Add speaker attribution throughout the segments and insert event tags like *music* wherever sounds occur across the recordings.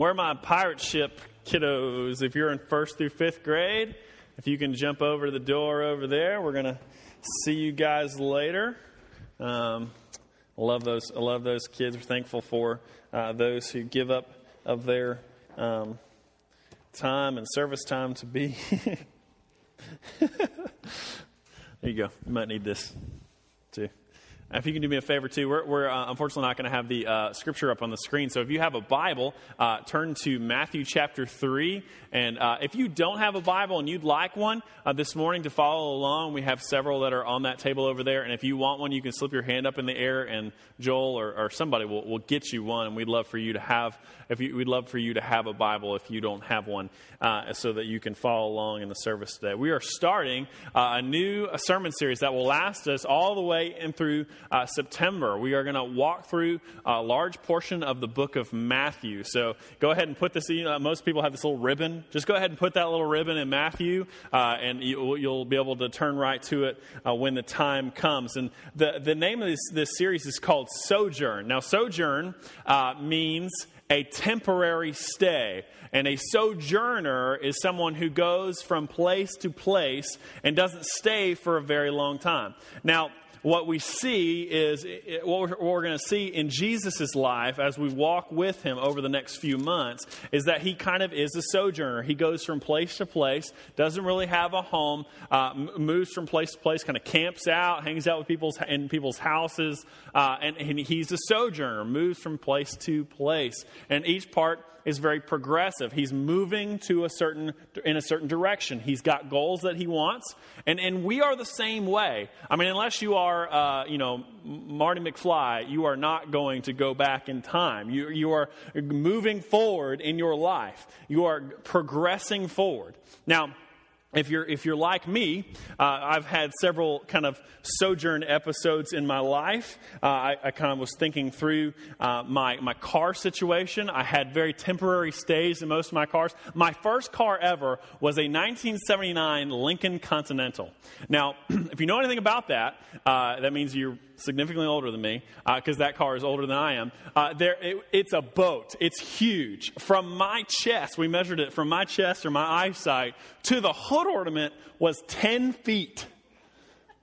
Speaker 1: Where my pirate ship kiddos? If you're in first through fifth grade, if you can jump over the door over there, we're going to see you guys later. Um, I love those. I love those kids. We're thankful for uh, those who give up of their um, time and service time to be. *laughs* *laughs* there you go. You might need this. If you can do me a favor too, we're, we're uh, unfortunately not going to have the uh, scripture up on the screen. So if you have a Bible, uh, turn to Matthew chapter 3. And uh, if you don't have a Bible and you'd like one uh, this morning to follow along, we have several that are on that table over there. And if you want one, you can slip your hand up in the air and Joel or, or somebody will, will get you one. And we'd love for you to have, if you, we'd love for you to have a Bible if you don't have one uh, so that you can follow along in the service today. We are starting a new sermon series that will last us all the way in through uh, September. We are going to walk through a large portion of the book of Matthew. So go ahead and put this, you know, most people have this little ribbon. Just go ahead and put that little ribbon in Matthew, uh, and you, will be able to turn right to it uh, when the time comes. And the, the name of this, this series is called Sojourn. Now, Sojourn uh, means a temporary stay. And a sojourner is someone who goes from place to place and doesn't stay for a very long time. Now, what we see is what we're, we're going to see in Jesus' life as we walk with him over the next few months is that he kind of is a sojourner. He goes from place to place, doesn't really have a home, uh, moves from place to place, kind of camps out, hangs out with people's in people's houses, uh, and, and he's a sojourner, moves from place to place. And each part is very progressive. He's moving to a certain in a certain direction. He's got goals that he wants, and and we are the same way. I mean, unless you are, uh, you know, Marty McFly, you are not going to go back in time. You you are moving forward in your life. You are progressing forward. Now if you're if you're like me, uh, I've had several kind of sojourn episodes in my life. Uh, I, I, kind of was thinking through uh, my my car situation. I had very temporary stays in most of my cars. My first car ever was a 1979 Lincoln Continental. Now, *clears throat* if you know anything about that, uh, that means you're significantly older than me, because uh, that car is older than I am. Uh, there, it, it's a boat. It's huge. From my chest, we measured it from my chest or my eyesight to the hood ornament was 10 feet.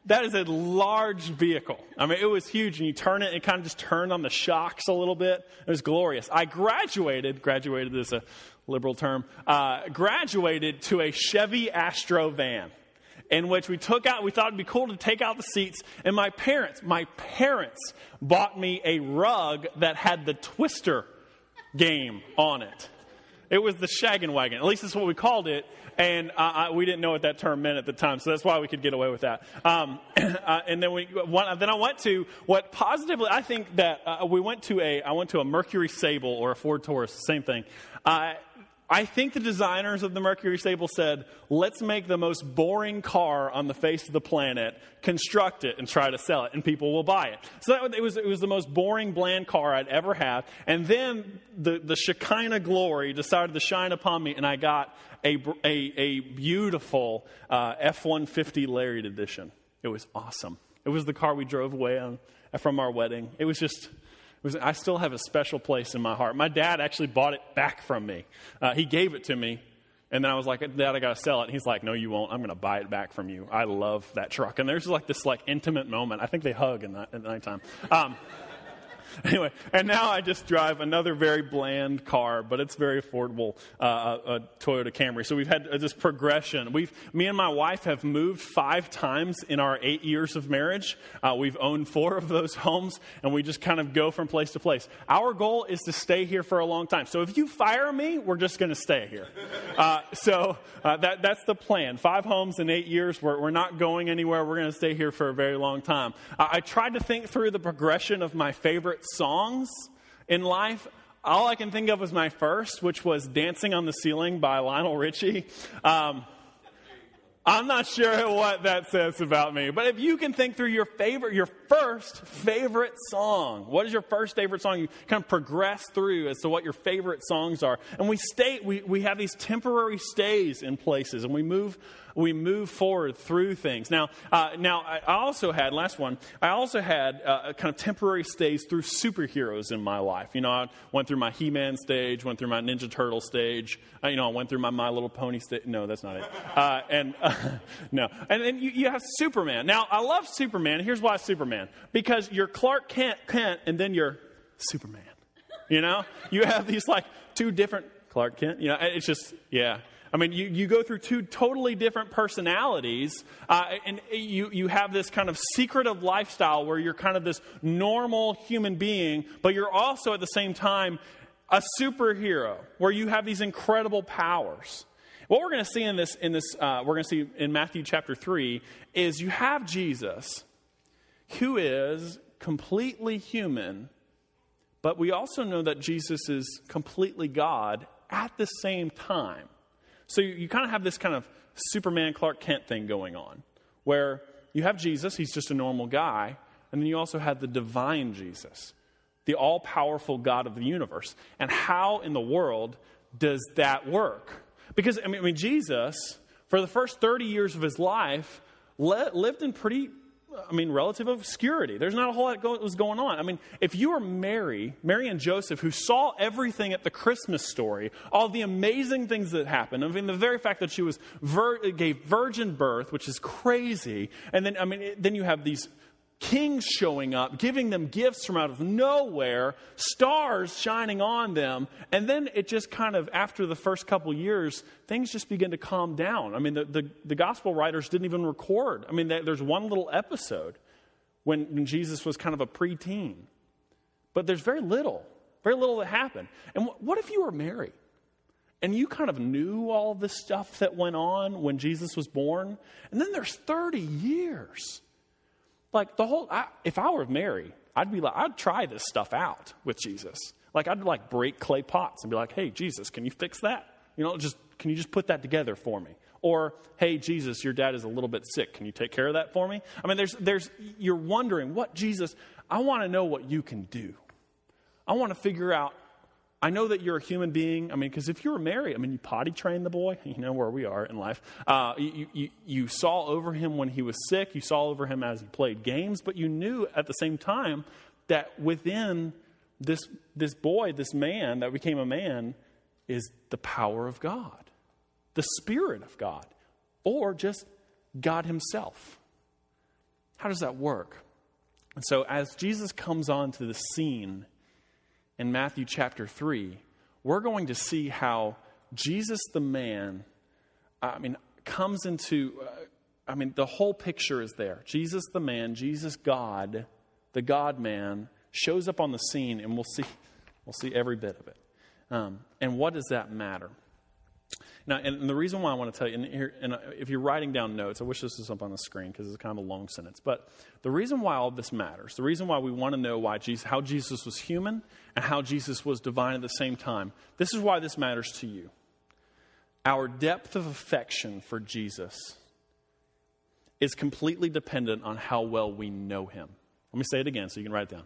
Speaker 1: That is a large vehicle. I mean, it was huge, and you turn it, it kind of just turned on the shocks a little bit. It was glorious. I graduated, graduated is a liberal term, uh, graduated to a Chevy Astro van in which we took out, we thought it'd be cool to take out the seats. And my parents, my parents bought me a rug that had the Twister game on it. It was the shaggin' wagon. At least that's what we called it. And uh, I, we didn't know what that term meant at the time, so that's why we could get away with that. Um, *clears throat* uh, and then we went, then I went to what positively I think that uh, we went to a I went to a Mercury Sable or a Ford Taurus, same thing. I think the designers of the Mercury Stable said, let's make the most boring car on the face of the planet, construct it, and try to sell it, and people will buy it. So that, it, was, it was the most boring, bland car I'd ever had. And then the, the Shekinah glory decided to shine upon me, and I got a, a, a beautiful uh, F 150 Lariat edition. It was awesome. It was the car we drove away on, from our wedding. It was just was, I still have a special place in my heart. My dad actually bought it back from me. Uh, he gave it to me, and then I was like, Dad, I got to sell it. And he's like, No, you won't. I'm going to buy it back from you. I love that truck. And there's like this like intimate moment. I think they hug in the, the nighttime. Um, *laughs* anyway, and now I just drive another very bland car, but it's very affordable, uh, a, a, Toyota Camry. So we've had this progression. We've, me and my wife have moved five times in our eight years of marriage. Uh, we've owned four of those *laughs* homes, and we just kind of go from place to place. Our goal is to stay here for a long time. So if you fire me, we're just going to stay here. *laughs* Uh, so uh, that, that's the plan. Five homes in eight years. We're, we're not going anywhere. We're going to stay here for a very long time. I tried to think through the progression of my favorite songs in life, all I can think of was my first, which was Dancing on the Ceiling by Lionel Richie. Um, I'm not sure what that says about me, but if you can think through your favorite, your first favorite song? What is your first favorite song? You kind of progress through as to what your favorite songs are. And we stay, we, we have these temporary stays in places and we move we move forward through things. Now, uh, now I also had last one. I also had uh, kind of temporary stays through superheroes in my life. You know, I went through my He-Man stage, went through my Ninja Turtle stage. Uh, you know, I went through my My Little Pony stage. No, that's not it. Uh, and *laughs* no, and then you, you have Superman. Now, I love Superman. Here's why Superman: because you're Clark Kent, Kent, and then you're Superman. You know, you have these like two different Clark Kent. You know, it's just yeah. I mean, you, you go through two totally different personalities, uh, and you, you have this kind of secretive lifestyle where you're kind of this normal human being, but you're also at the same time a superhero where you have these incredible powers. What we're going to see in this, in this uh, we're going to see in Matthew chapter 3, is you have Jesus, who is completely human, but we also know that Jesus is completely God at the same time. So you, you kind of have this kind of Superman Clark Kent thing going on, where you have Jesus, he's just a normal guy, and then you also have the divine Jesus, the all powerful God of the universe. And how in the world does that work? Because, I mean, I mean Jesus, for the first 30 years of his life, le- lived in pretty I mean, relative obscurity. There's not a whole lot that was going on. I mean, if you were Mary, Mary and Joseph, who saw everything at the Christmas story, all the amazing things that happened, I mean, the very fact that she was vir- gave virgin birth, which is crazy, and then, I mean, then you have these kings showing up, giving them gifts from out of nowhere, stars shining on them. And then it just kind of, after the first couple years, things just begin to calm down. I mean, the, the, the gospel writers didn't even record. I mean, there's one little episode when, when Jesus was kind of a preteen. But there's very little, very little that happened. And what if you were Mary? And you kind of knew all the stuff that went on when Jesus was born. And then there's 30 years like the whole, I, if I were Mary, I'd be like, I'd try this stuff out with Jesus. Like I'd like break clay pots and be like, hey, Jesus, can you fix that? You know, just, can you just put that together for me? Or, hey, Jesus, your dad is a little bit sick. Can you take care of that for me? I mean, there's, there's, you're wondering, what, Jesus, I want to know what you can do. I want to figure out I know that you're a human being. I mean, because if you were Mary, I mean, you potty trained the boy. *laughs* You know where we are in life. Uh, you, you, you saw over him when he was sick. You saw over him as he played games. But you knew at the same time that within this, this boy, this man that became a man, is the power of God, the Spirit of God, or just God Himself. How does that work? And so, as Jesus comes onto the scene, in Matthew chapter 3, we're going to see how Jesus the man, I mean, comes into, uh, I mean, the whole picture is there. Jesus the man, Jesus God, the God man, shows up on the scene, and we'll see, we'll see every bit of it. Um, and what does that matter? Now, and the reason why I want to tell you, and, here, and uh, if you're writing down notes, I wish this was up on the screen because it's kind of a long sentence. But the reason why all this matters, the reason why we want to know why Jesus, how Jesus was human and how Jesus was divine at the same time, this is why this matters to you. Our depth of affection for Jesus is completely dependent on how well we know him. Let me say it again so you can write it down.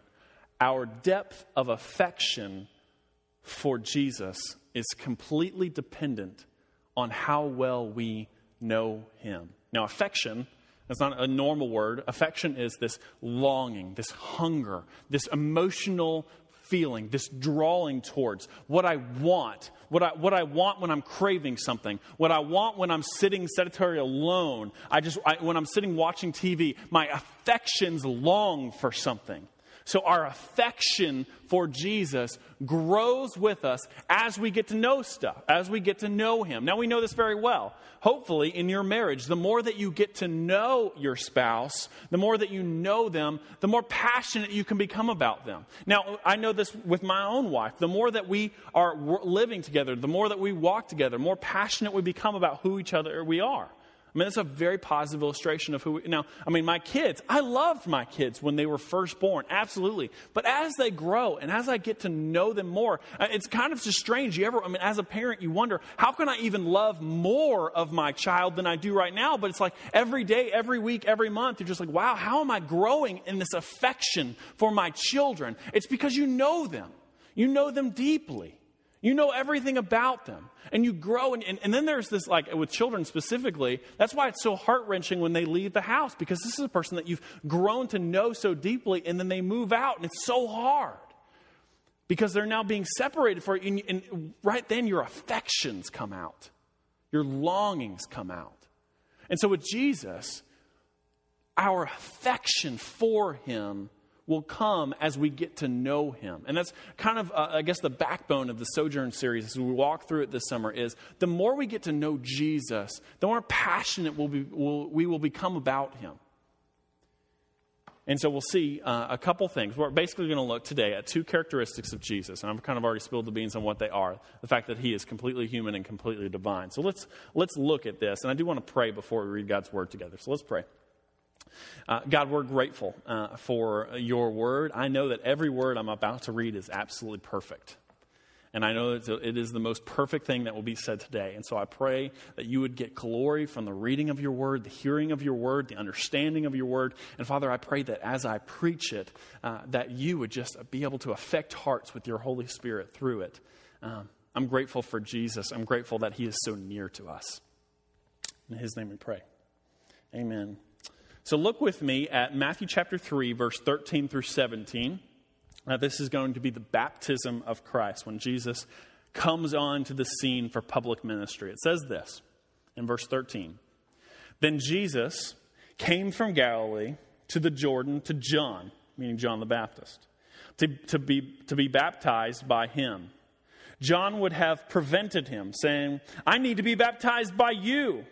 Speaker 1: Our depth of affection for Jesus is completely dependent on how well we know him. Now, affection, that's not a normal word. Affection is this longing, this hunger, this emotional feeling, this drawing towards what I want, what I, what I want when I'm craving something, what I want when I'm sitting sedentary alone. I just, I, when I'm sitting watching TV, my affections long for something. So our affection for Jesus grows with us as we get to know stuff, as we get to know Him. Now we know this very well. Hopefully, in your marriage, the more that you get to know your spouse, the more that you know them, the more passionate you can become about them. Now, I know this with my own wife. The more that we are living together, the more that we walk together, the more passionate we become about who each other we are. I mean, that's a very positive illustration of who we, now, I mean, my kids, I loved my kids when they were first born, absolutely. But as they grow and as I get to know them more, uh, it's kind of just strange. You ever, I mean, as a parent, you wonder, how can I even love more of my child than I do right now? But it's like every day, every week, every month, you're just like, wow, how am I growing in this affection for my children? It's because you know them. You know them deeply. You know everything about them. And you grow. And, and, and, then there's this, like with children specifically, that's why it's so heart wrenching when they leave the house, because this is a person that you've grown to know so deeply, and then they move out, and it's so hard. Because they're now being separated for you. And, and right then, your affections come out, your longings come out. And so with Jesus, our affection for him will come as we get to know him. And that's kind of, uh, I guess, the backbone of the Sojourn series as we walk through it this summer is the more we get to know Jesus, the more passionate we'll be, we'll, we will become about him. And so we'll see uh, a couple things. We're basically going to look today at two characteristics of Jesus, and I've kind of already spilled the beans on what they are. The fact that he is completely human and completely divine. So let's let's look at this, and I do want to pray before we read God's word together. So let's pray. Uh, God, we're grateful uh, for your word. I know that every word I'm about to read is absolutely perfect. And I know that it is the most perfect thing that will be said today. And so I pray that you would get glory from the reading of your word, the hearing of your word, the understanding of your word. And Father, I pray that as I preach it, uh, that you would just be able to affect hearts with your Holy Spirit through it. Um, I'm grateful for Jesus. I'm grateful that he is so near to us. In his name we pray. Amen. So look with me at Matthew chapter 3, verse 13 through 17. Now, this is going to be the baptism of Christ when Jesus comes onto the scene for public ministry. It says this in verse 13 Then Jesus came from Galilee to the Jordan to John, meaning John the Baptist, to, to, be, to be baptized by him. John would have prevented him, saying, I need to be baptized by you,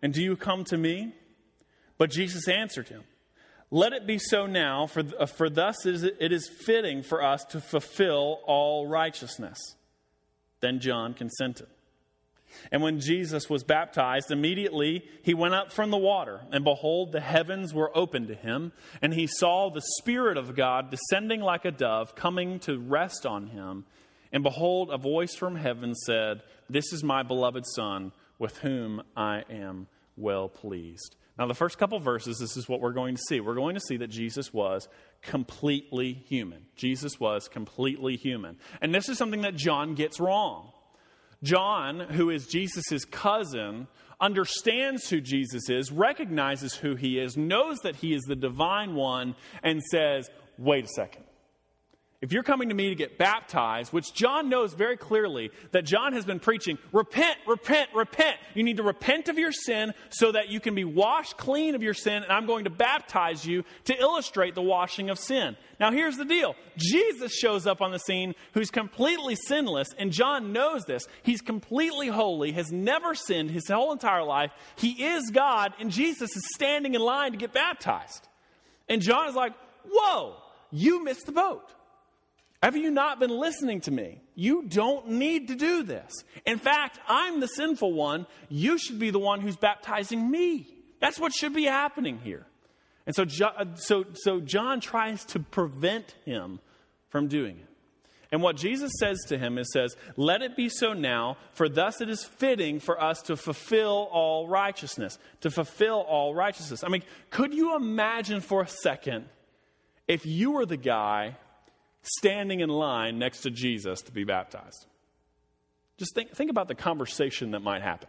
Speaker 1: and do you come to me? But Jesus answered him, Let it be so now, for, uh, for thus is it, it is fitting for us to fulfill all righteousness. Then John consented. And when Jesus was baptized, immediately he went up from the water, and behold, the heavens were opened to him, and he saw the Spirit of God descending like a dove, coming to rest on him. And behold, a voice from heaven said, This is my beloved Son, with whom I am well pleased. Now, the first couple verses, this is what we're going to see. We're going to see that Jesus was completely human. Jesus was completely human. And this is something that John gets wrong. John, who is Jesus' cousin, understands who Jesus is, recognizes who he is, knows that he is the divine one, and says, wait a second. If you're coming to me to get baptized, which John knows very clearly that John has been preaching, repent, repent, repent. You need to repent of your sin so that you can be washed clean of your sin, and I'm going to baptize you to illustrate the washing of sin. Now, here's the deal Jesus shows up on the scene who's completely sinless, and John knows this. He's completely holy, has never sinned his whole entire life. He is God, and Jesus is standing in line to get baptized. And John is like, Whoa, you missed the boat. Have you not been listening to me? You don't need to do this. In fact, I'm the sinful one. You should be the one who's baptizing me. That's what should be happening here. And so, uh, so, so John tries to prevent him from doing it. And what Jesus says to him is says, "Let it be so now, for thus it is fitting for us to fulfill all righteousness, to fulfill all righteousness." I mean, could you imagine for a second if you were the guy standing in line next to Jesus to be baptized. Just think, think about the conversation that might happen.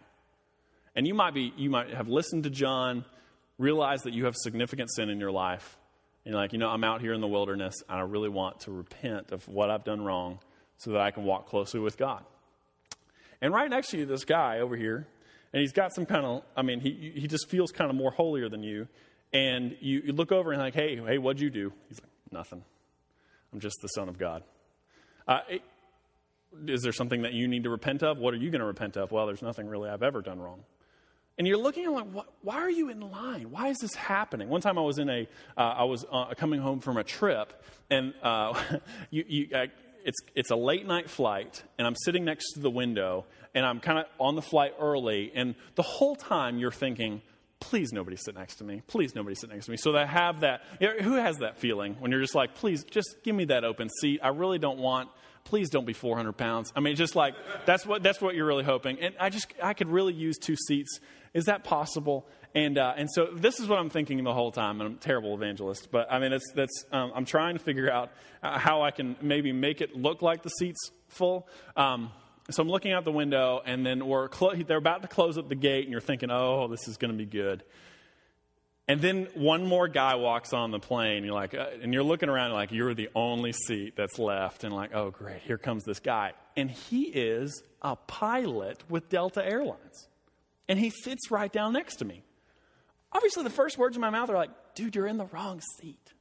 Speaker 1: And you might, be, you might have listened to John, realize that you have significant sin in your life, and you're like, you know, I'm out here in the wilderness, and I really want to repent of what I've done wrong so that I can walk closely with God. And right next to you, this guy over here, and he's got some kind of, I mean, he, he just feels kind of more holier than you. And you, you look over and like, hey, hey, what'd you do? He's like, nothing. I'm just the Son of God. Uh, is there something that you need to repent of? What are you going to repent of? Well, there's nothing really I've ever done wrong. And you're looking at like, why are you in line? Why is this happening? One time I was in a, uh, I was uh, coming home from a trip, and uh, *laughs* you, you, it's, it's a late night flight, and I'm sitting next to the window, and I'm kind of on the flight early, and the whole time you're thinking, please nobody sit next to me. Please nobody sit next to me. So that have that, who has that feeling when you're just like, please just give me that open seat. I really don't want, please don't be 400 pounds. I mean, just like, that's what, that's what you're really hoping. And I just, I could really use two seats. Is that possible? And, uh, and so this is what I'm thinking the whole time. And I'm a terrible evangelist, but I mean, it's that's, um, I'm trying to figure out uh, how I can maybe make it look like the seat's full. Um, so I'm looking out the window, and then we're clo- they're about to close up the gate, and you're thinking, oh, this is going to be good. And then one more guy walks on the plane. And You're like, uh, and you're looking around like you're the only seat that's left, and like, oh great, here comes this guy, and he is a pilot with Delta Airlines, and he sits right down next to me. Obviously, the first words in my mouth are like, dude, you're in the wrong seat.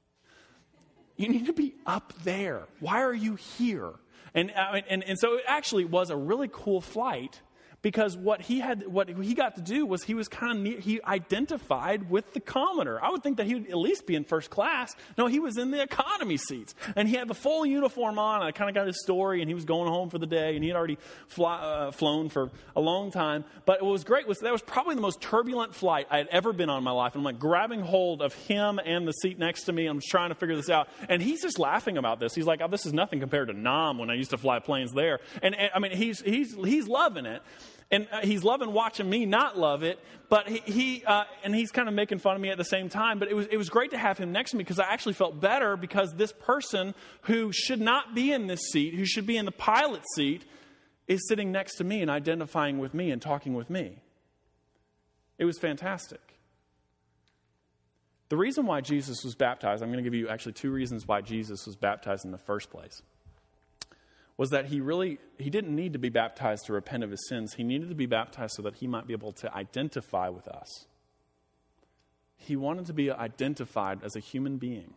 Speaker 1: You need to be up there. Why are you here? And, uh, and, and so it actually was a really cool flight because what he had what he got to do was he was kind of near, he identified with the commoner. I would think that he would at least be in first class. No he was in the economy seats. And he had the full uniform on. I kind of got his story and he was going home for the day and he had already fly, uh, flown for a long time. But what was great was that was probably the most turbulent flight i had ever been on in my life. And i'm like grabbing hold of him and the seat next to me. I'm trying to figure this out. And he's just laughing about this. He's like oh, this is nothing compared to nam when i used to fly planes there. And, and i mean he's he's he's loving it and uh, he's loving watching me not love it but he, he uh, and he's kind of making fun of me at the same time but it was, it was great to have him next to me because i actually felt better because this person who should not be in this seat who should be in the pilot seat is sitting next to me and identifying with me and talking with me. It was fantastic. The reason why jesus was baptized i'm going to give you actually two reasons why jesus was baptized in the first place was that he really he didn't need to be baptized to repent of his sins. He needed to be baptized so that he might be able to identify with us. He wanted to be identified as a human being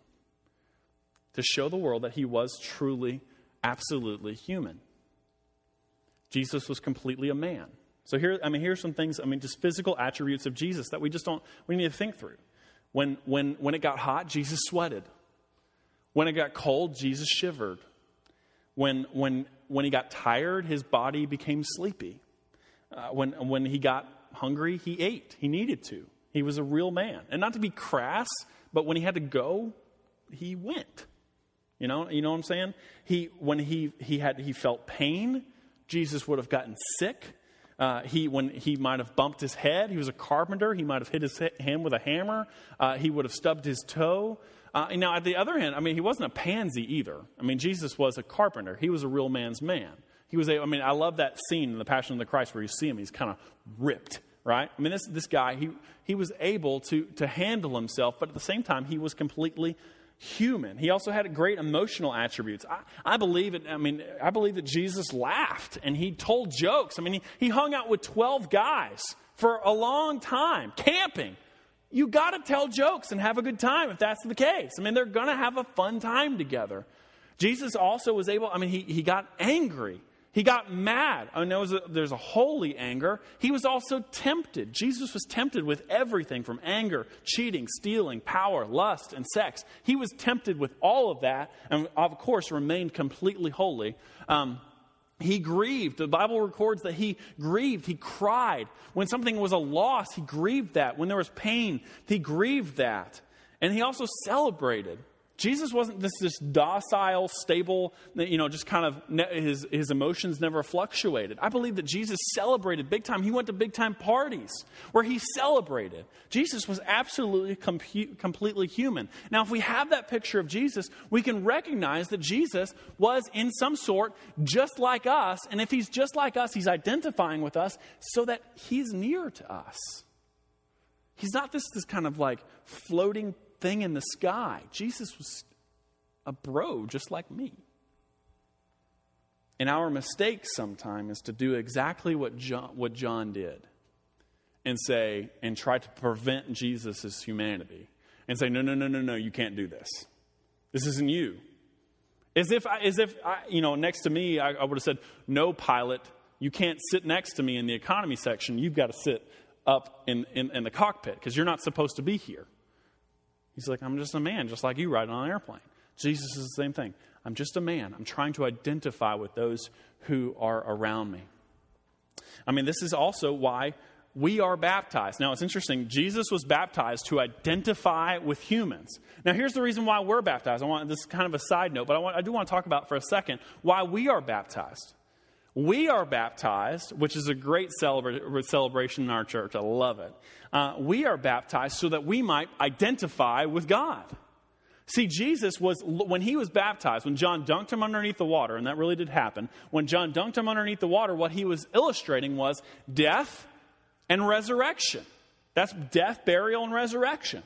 Speaker 1: to show the world that he was truly absolutely human. Jesus was completely a man. So here I mean here's some things I mean just physical attributes of Jesus that we just don't we need to think through. When when when it got hot, Jesus sweated. When it got cold, Jesus shivered. When, when, when he got tired, his body became sleepy. Uh, when, when he got hungry, he ate. He needed to. He was a real man. And not to be crass, but when he had to go, he went. You know, you know what I'm saying? He, when he, he, had, he felt pain, Jesus would have gotten sick. Uh, he, when he might have bumped his head, he was a carpenter. He might have hit his hand with a hammer. Uh, he would have stubbed his toe. Uh, now, at the other hand, I mean, he wasn't a pansy either. I mean, Jesus was a carpenter. He was a real man's man. He was a, I mean, I love that scene in the Passion of the Christ where you see him. He's kind of ripped, right? I mean, this, this guy, he, he was able to, to handle himself, but at the same time, he was completely human. He also had great emotional attributes. I, I believe it, I mean, I believe that Jesus laughed and he told jokes. I mean, he, he hung out with 12 guys for a long time, camping you got to tell jokes and have a good time if that's the case. I mean, they're going to have a fun time together. Jesus also was able, I mean, he, he got angry. He got mad. I mean, was a, there's a holy anger. He was also tempted. Jesus was tempted with everything from anger, cheating, stealing, power, lust, and sex. He was tempted with all of that, and of course, remained completely holy. Um, he grieved. The Bible records that he grieved. He cried. When something was a loss, he grieved that. When there was pain, he grieved that. And he also celebrated. Jesus wasn't this, this docile, stable, you know, just kind of ne- his, his emotions never fluctuated. I believe that Jesus celebrated big time. He went to big time parties where he celebrated. Jesus was absolutely com- completely human. Now, if we have that picture of Jesus, we can recognize that Jesus was in some sort just like us. And if he's just like us, he's identifying with us so that he's near to us. He's not this, this kind of like floating thing in the sky. Jesus was a bro just like me. And our mistake sometimes is to do exactly what John, what John did and say, and try to prevent Jesus' humanity and say, no, no, no, no, no, you can't do this. This isn't you. As if, I, as if I, you know, next to me, I, I would have said, no, pilot, you can't sit next to me in the economy section. You've got to sit up in, in, in the cockpit because you're not supposed to be here. He's like, I'm just a man, just like you riding on an airplane. Jesus is the same thing. I'm just a man. I'm trying to identify with those who are around me. I mean, this is also why we are baptized. Now, it's interesting. Jesus was baptized to identify with humans. Now, here's the reason why we're baptized. I want this is kind of a side note, but I, want, I do want to talk about for a second why we are baptized. We are baptized, which is a great celebra- celebration in our church. I love it. Uh, we are baptized so that we might identify with God. See, Jesus was, when he was baptized, when John dunked him underneath the water, and that really did happen, when John dunked him underneath the water, what he was illustrating was death and resurrection. That's death, burial, and resurrection.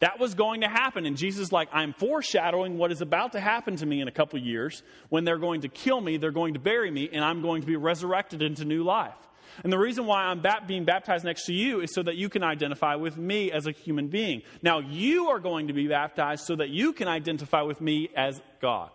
Speaker 1: That was going to happen. And Jesus like, I'm foreshadowing what is about to happen to me in a couple years. When they're going to kill me, they're going to bury me, and I'm going to be resurrected into new life. And the reason why I'm being baptized next to you is so that you can identify with me as a human being. Now, you are going to be baptized so that you can identify with me as God.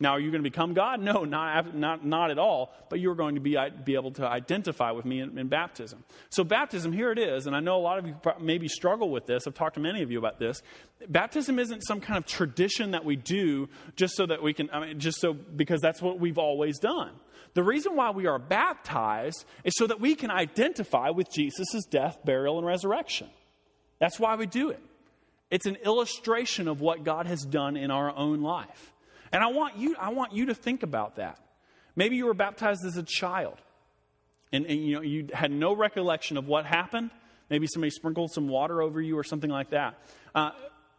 Speaker 1: Now, are you going to become God? No, not, not, not at all. But you're going to be, be able to identify with me in, in, baptism. So, baptism, here it is. And I know a lot of you maybe struggle with this. I've talked to many of you about this. Baptism isn't some kind of tradition that we do just so that we can, I mean, just so because that's what we've always done. The reason why we are baptized is so that we can identify with Jesus' death, burial, and resurrection. That's why we do it. It's an illustration of what God has done in our own life. And I want you, I want you to think about that. Maybe you were baptized as a child and, and you, know, you had no recollection of what happened. Maybe somebody sprinkled some water over you or something like that. Uh,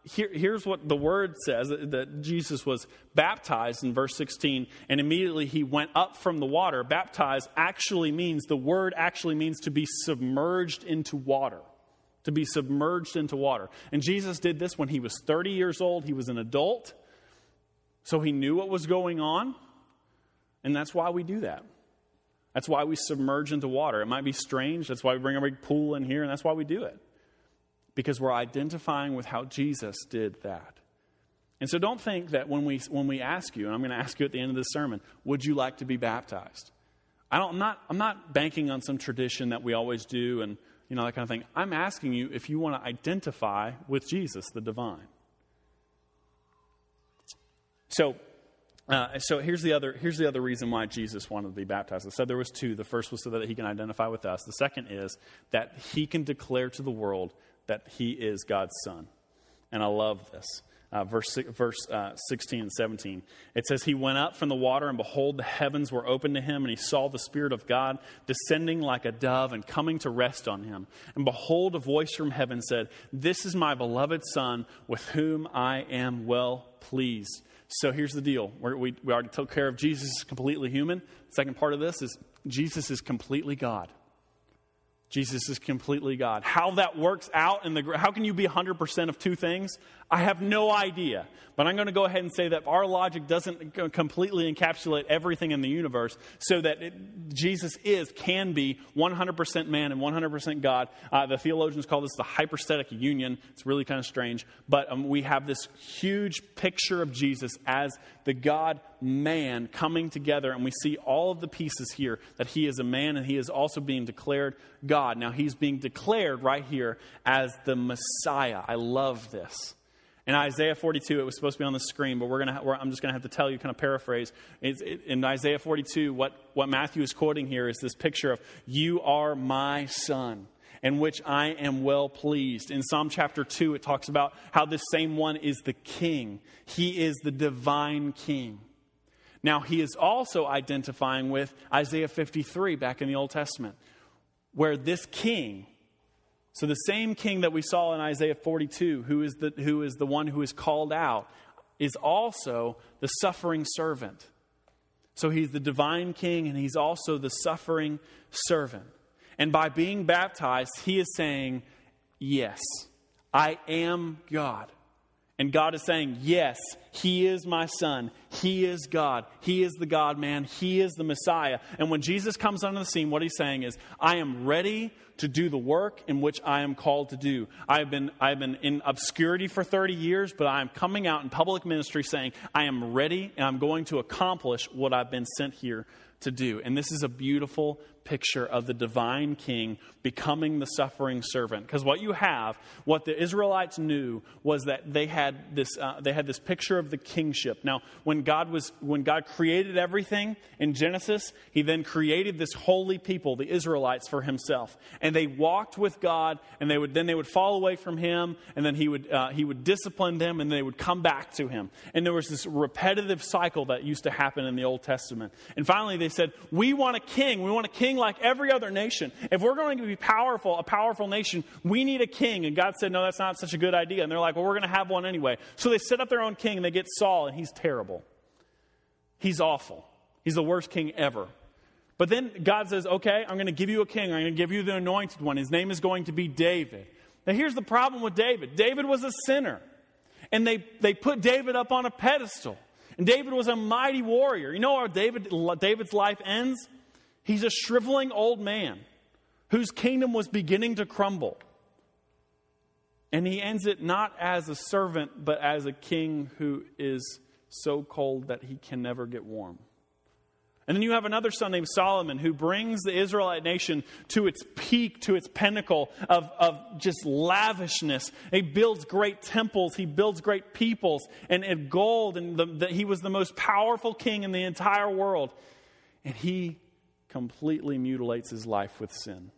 Speaker 1: here, here's what the word says that, Jesus was baptized in verse 16, and immediately he went up from the water. Baptized actually means, the word actually means to be submerged into water. To be submerged into water. And Jesus did this when he was 30 years old. He was an adult. So he knew what was going on, and that's why we do that. That's why we submerge into water. It might be strange. That's why we bring a big pool in here, and that's why we do it. Because we're identifying with how Jesus did that. And so don't think that when we, when we ask you, and I'm going to ask you at the end of this sermon, would you like to be baptized? I don't, I'm, not, I'm not banking on some tradition that we always do and you know, that kind of thing. I'm asking you if you want to identify with Jesus, the divine. So, uh, so here's the other here's the other reason why Jesus wanted to be baptized. I said there was two. The first was so that he can identify with us. The second is that he can declare to the world that he is God's son. And I love this. Uh, verse verse uh, 16 and 17. It says, He went up from the water, and behold, the heavens were opened to him, and he saw the Spirit of God descending like a dove and coming to rest on him. And behold, a voice from heaven said, This is my beloved Son, with whom I am well pleased. So here's the deal. We're, we we already took care of Jesus is completely human. second part of this is Jesus is completely God. Jesus is completely God. How that works out in the how can you be 100% of two things? I have no idea. But I'm going to go ahead and say that our logic doesn't completely encapsulate everything in the universe so that it, Jesus is, can be 100% man and 100% God. Uh, the theologians call this the hypostatic union. It's really kind of strange. But um, we have this huge picture of Jesus as the God man coming together, and we see all of the pieces here that he is a man and he is also being declared God. Now, he's being declared right here as the Messiah. I love this. In Isaiah 42, it was supposed to be on the screen, but we're gonna, we're, I'm just going to have to tell you, kind of paraphrase. It, in Isaiah 42, what, what Matthew is quoting here is this picture of, You are my son, in which I am well pleased. In Psalm chapter 2, it talks about how this same one is the king, he is the divine king. Now, he is also identifying with Isaiah 53 back in the Old Testament, where this king, so, the same king that we saw in Isaiah 42, who is the, who is the one who is called out, is also the suffering servant. So, he's the divine king and he's also the suffering servant. And by being baptized, he is saying, Yes, I am God. And God is saying, Yes, He is my Son. He is God. He is the God man. He is the Messiah. And when Jesus comes onto the scene, what He's saying is, I am ready to do the work in which I am called to do. I've been, I've been in obscurity for 30 years, but I am coming out in public ministry saying, I am ready and I'm going to accomplish what I've been sent here to do. And this is a beautiful picture of the divine king becoming the suffering servant. Because what you have, what the Israelites knew, was that they had this uh, they had this picture of the kingship. Now, when God was when God created everything in Genesis, He then created this holy people, the Israelites, for Himself, and they walked with God, and they would then they would fall away from Him, and then He would uh, He would discipline them, and they would come back to Him. And there was this repetitive cycle that used to happen in the Old Testament. And finally, they said, "We want a king. We want a king like every other nation. If we're going to be powerful, a powerful nation, we need a king." And God said, "No, that's not such a good idea." And they're like, "Well, we're going to have one anyway." So they set up their own king, and they get Saul, and he's terrible. He's awful. He's the worst king ever. But then God says, okay, I'm going to give you a king. I'm going to give you the anointed one. His name is going to be David. Now, here's the problem with David David was a sinner. And they, they put David up on a pedestal. And David was a mighty warrior. You know how David, David's life ends? He's a shriveling old man whose kingdom was beginning to crumble. And he ends it not as a servant, but as a king who is so cold that he can never get warm. And then you have another son named Solomon who brings the Israelite nation to its peak, to its pinnacle of, of just lavishness. He builds great temples, he builds great peoples, and, and gold, and the, he was the most powerful king in the entire world. And he completely mutilates his life with sin.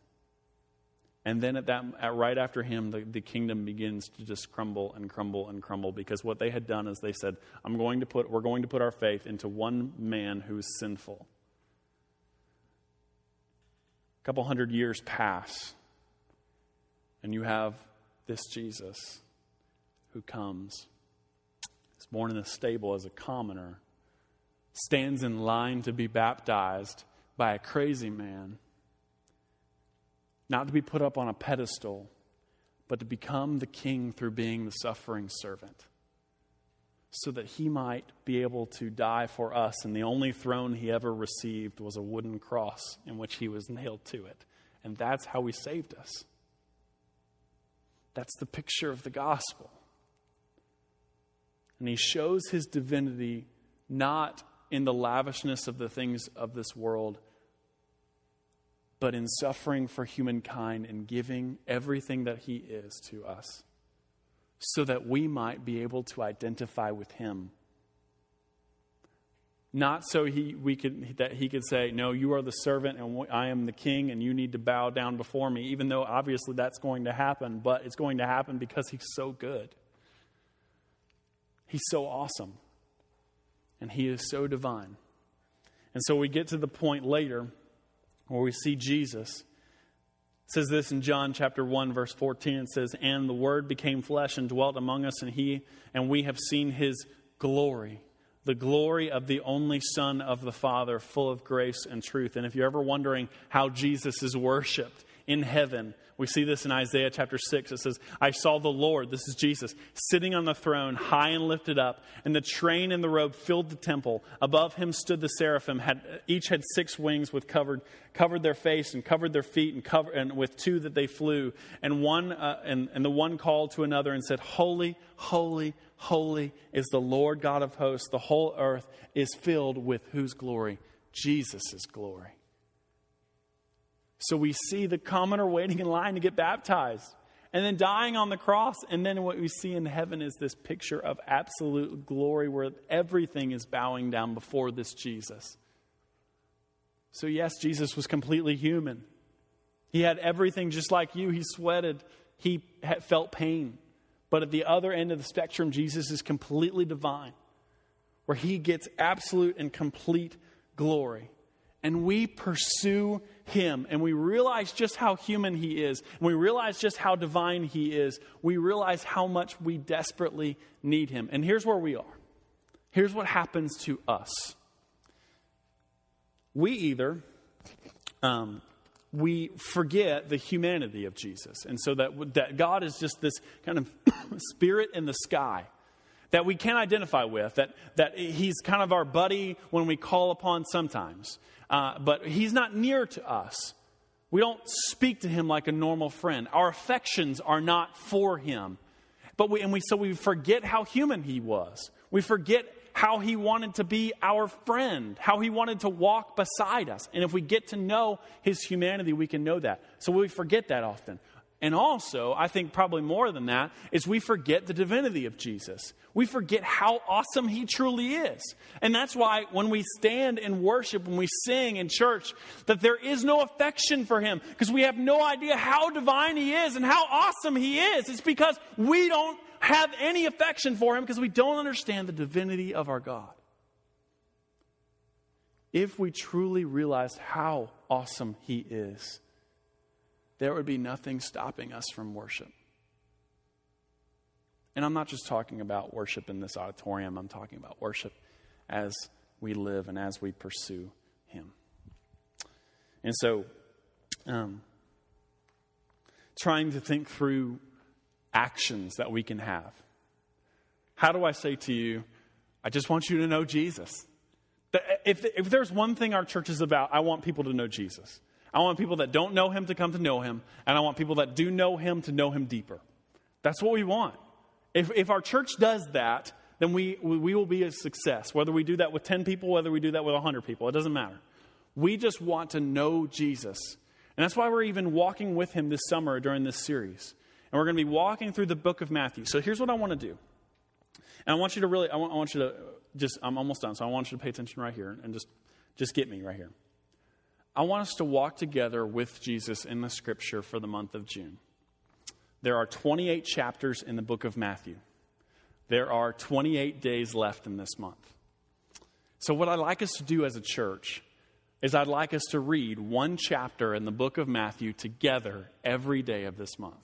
Speaker 1: And then at that, at right after him, the, the kingdom begins to just crumble and crumble and crumble because what they had done is they said, I'm going to put, we're going to put our faith into one man who's sinful. A couple hundred years pass, and you have this Jesus who comes. is born in a stable as a commoner, stands in line to be baptized by a crazy man not to be put up on a pedestal, but to become the king through being the suffering servant, so that he might be able to die for us. And the only throne he ever received was a wooden cross in which he was nailed to it. And that's how he saved us. That's the picture of the gospel. And he shows his divinity not in the lavishness of the things of this world but in suffering for humankind and giving everything that He is to us so that we might be able to identify with Him. Not so he, we could, that He could say, No, you are the servant and I am the king and you need to bow down before me, even though obviously that's going to happen, but it's going to happen because He's so good. He's so awesome. And He is so divine. And so we get to the point later where we see Jesus. It says this in John chapter 1 verse 14 it says and the word became flesh and dwelt among us and he and we have seen his glory the glory of the only son of the father full of grace and truth and if you're ever wondering how Jesus is worshiped in heaven we see this in Isaiah chapter 6. It says, I saw the Lord, this is Jesus, sitting on the throne, high and lifted up, and the train and the robe filled the temple. Above him stood the seraphim, had, each had six wings with covered, covered their face and covered their feet, and, cover, and with two that they flew. And, one, uh, and, and the one called to another and said, Holy, holy, holy is the Lord God of hosts. The whole earth is filled with whose glory? Jesus' glory. So we see the commoner *laughs* waiting in line to get baptized and then dying on the cross. And then what we see in heaven is this picture of absolute glory where everything is bowing down before this Jesus. So, yes, Jesus was completely human. He had everything just like you. He sweated, he felt pain. But at the other end of the spectrum, Jesus is completely divine, where he gets absolute and complete glory and we pursue him and we realize just how human he is, and we realize just how divine he is, we realize how much we desperately need him. And here's where we are. Here's what happens to us. We either um, we forget the humanity of Jesus, and so that that God is just this kind of *coughs* spirit in the sky that we can identify with, that, that he's kind of our buddy when we call upon sometimes uh, but he's not near to us. We don't speak to him like a normal friend. Our affections are not for him. But we, and we, so we forget how human he was. We forget how he wanted to be our friend, how he wanted to walk beside us. And if we get to know his humanity, we can know that. So we forget that often. And also, I think probably more than that, is we forget the divinity of Jesus. We forget how awesome he truly is. And that's why when we stand in worship, when we sing in church, that there is no affection for him because we have no idea how divine he is and how awesome he is. It's because we don't have any affection for him because we don't understand the divinity of our God. If we truly realized how awesome he is, there would be nothing stopping us from worship. And I'm not just talking about worship in this auditorium, I'm talking about worship as we live and as we pursue Him. And so, um, trying to think through actions that we can have. How do I say to you, I just want you to know Jesus? If, if there's one thing our church is about, I want people to know Jesus. I want people that don't know him to come to know him, and I want people that do know him to know him deeper. That's what we want. If, if our church does that, then we, we will be a success. Whether we do that with 10 people, whether we do that with 100 people, it doesn't matter. We just want to know Jesus. And that's why we're even walking with him this summer during this series. And we're going to be walking through the book of Matthew. So here's what I want to do. And I want you to really, I want, I want you to just, I'm almost done, so I want you to pay attention right here and just, just get me right here. I want us to walk together with Jesus in the scripture for the month of June. There are 28 chapters in the book of Matthew. There are 28 days left in this month. So, what I'd like us to do as a church is I'd like us to read one chapter in the book of Matthew together every day of this month.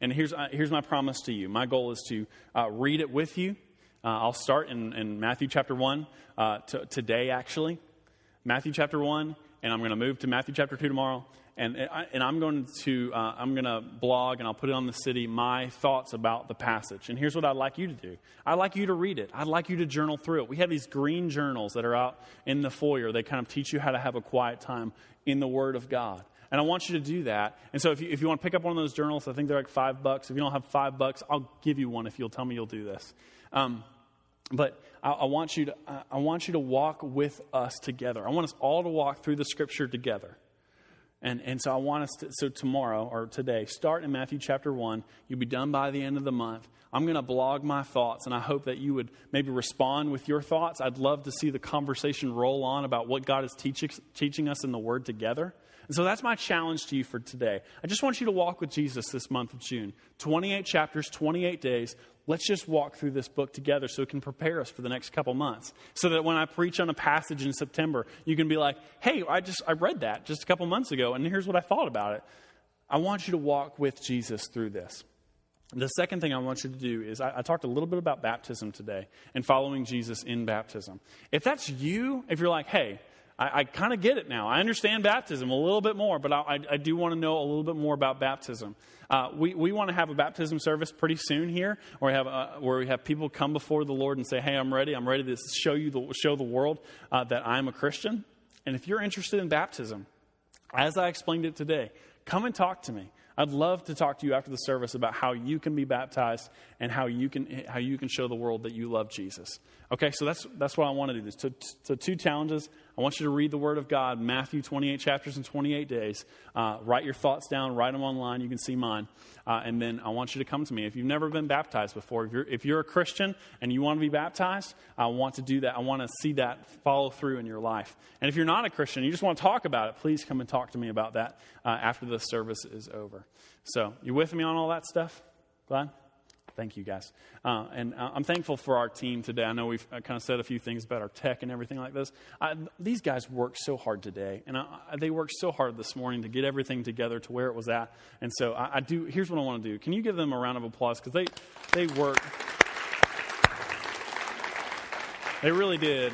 Speaker 1: And here's, uh, here's my promise to you my goal is to uh, read it with you. Uh, I'll start in, in Matthew chapter 1 uh, t- today, actually. Matthew chapter 1 and I'm going to move to Matthew chapter 2 tomorrow. And, and I'm going to uh, I'm going to blog and I'll put it on the city my thoughts about the passage. And here's what I'd like you to do. I'd like you to read it. I'd like you to journal through it. We have these green journals that are out in the foyer. They kind of teach you how to have a quiet time in the Word of God. And I want you to do that. And so if you, if you want to pick up one of those journals, I think they're like five bucks. If you don't have five bucks, I'll give you one if you'll tell me you'll do this. Um, but I, I, want you to, I want you to walk with us together. I want us all to walk through the scripture together. And, and so I want us to, so tomorrow or today, start in Matthew chapter 1. You'll be done by the end of the month. I'm going to blog my thoughts, and I hope that you would maybe respond with your thoughts. I'd love to see the conversation roll on about what God is teaching, teaching us in the Word together. And so that's my challenge to you for today. I just want you to walk with Jesus this month of June. 28 chapters, 28 days. Let's just walk through this book together so it can prepare us for the next couple months. So that when I preach on a passage in September, you can be like, hey, I just I read that just a couple months ago, and here's what I thought about it. I want you to walk with Jesus through this. The second thing I want you to do is I, I, talked a little bit about baptism today and following Jesus in baptism. If that's you, if you're like, hey, I, I kind of get it now. I understand baptism a little bit more, but I, I do want to know a little bit more about baptism. Uh, we we want to have a baptism service pretty soon here, where we have uh, where we have people come before the Lord and say, "Hey, I'm ready. I'm ready to show you the show the world uh, that I'm a Christian." And if you're interested in baptism, as I explained it today, come and talk to me. I'd love to talk to you after the service about how you can be baptized and how you can, how you can show the world that you love Jesus. Okay, so that's, that's what I want to do. So, so two challenges. I want you to read the Word of God, Matthew 28 chapters in 28 days. Uh, write your thoughts down, write them online. You can see mine. Uh, and then I want you to come to me. If you've never been baptized before, if you're, if you're a Christian and you want to be baptized, I want to do that. I want to see that follow through in your life. And if you're not a Christian, you just want to talk about it, please come and talk to me about that uh, after the service is over. So, you with me on all that stuff? Glad? Thank you, guys. Uh, and uh, I'm thankful for our team today. I know we've uh, kind of said a few things about our tech and everything like this. I, these guys worked so hard today, and I, they worked so hard this morning to get everything together to where it was at. And so I, do. Here's what I want to do. Can you give them a round of applause because they they worked. They really did.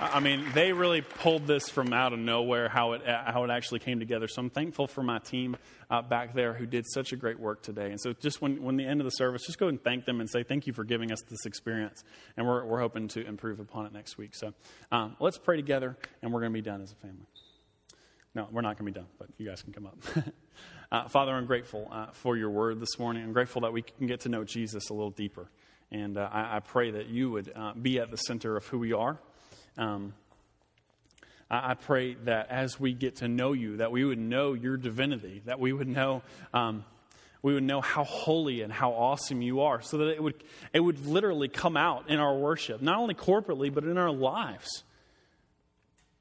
Speaker 1: I mean, they really pulled this from out of nowhere, how it, how it actually came together. So I'm thankful for my team uh, back there who did such a great work today. And so just when, when the end of the service, just go and thank them and say, thank you for giving us this experience. And we're, we're hoping to improve upon it next week. So um, let's pray together, and we're going to be done as a family. No, we're not going to be done, but you guys can come up. *laughs* uh, Father, I'm grateful uh, for your word this morning. I'm grateful that we can get to know Jesus a little deeper. And uh, I, I, pray that you would uh, be at the center of who we are. Um, I, I, pray that as we get to know you, that we would know your divinity, that we would know. Um, we would know how holy and how awesome you are, so that it would, it would literally come out in our worship, not only corporately, but in our lives.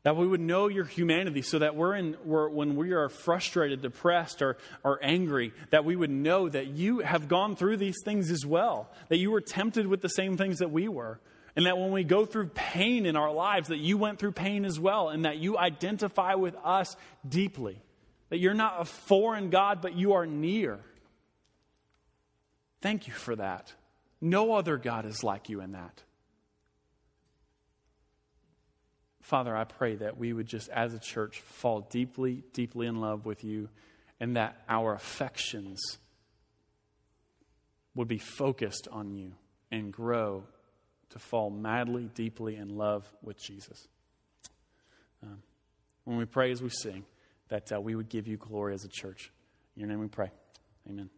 Speaker 1: That we would know your humanity so that we're in, we're, when we are frustrated, depressed, or, or angry, that we would know that you have gone through these things as well. That you were tempted with the same things that we were. And that when we go through pain in our lives, that you went through pain as well. And that you identify with us deeply. That you're not a foreign God, but you are near. Thank you for that. No other God is like you in that. Father, I pray that we would just, as a church, fall deeply, deeply in love with you and that our affections would be focused on you and grow to fall madly, deeply in love with Jesus. Um, when we pray as we sing, that uh, we would give you glory as a church. In your name we pray. Amen.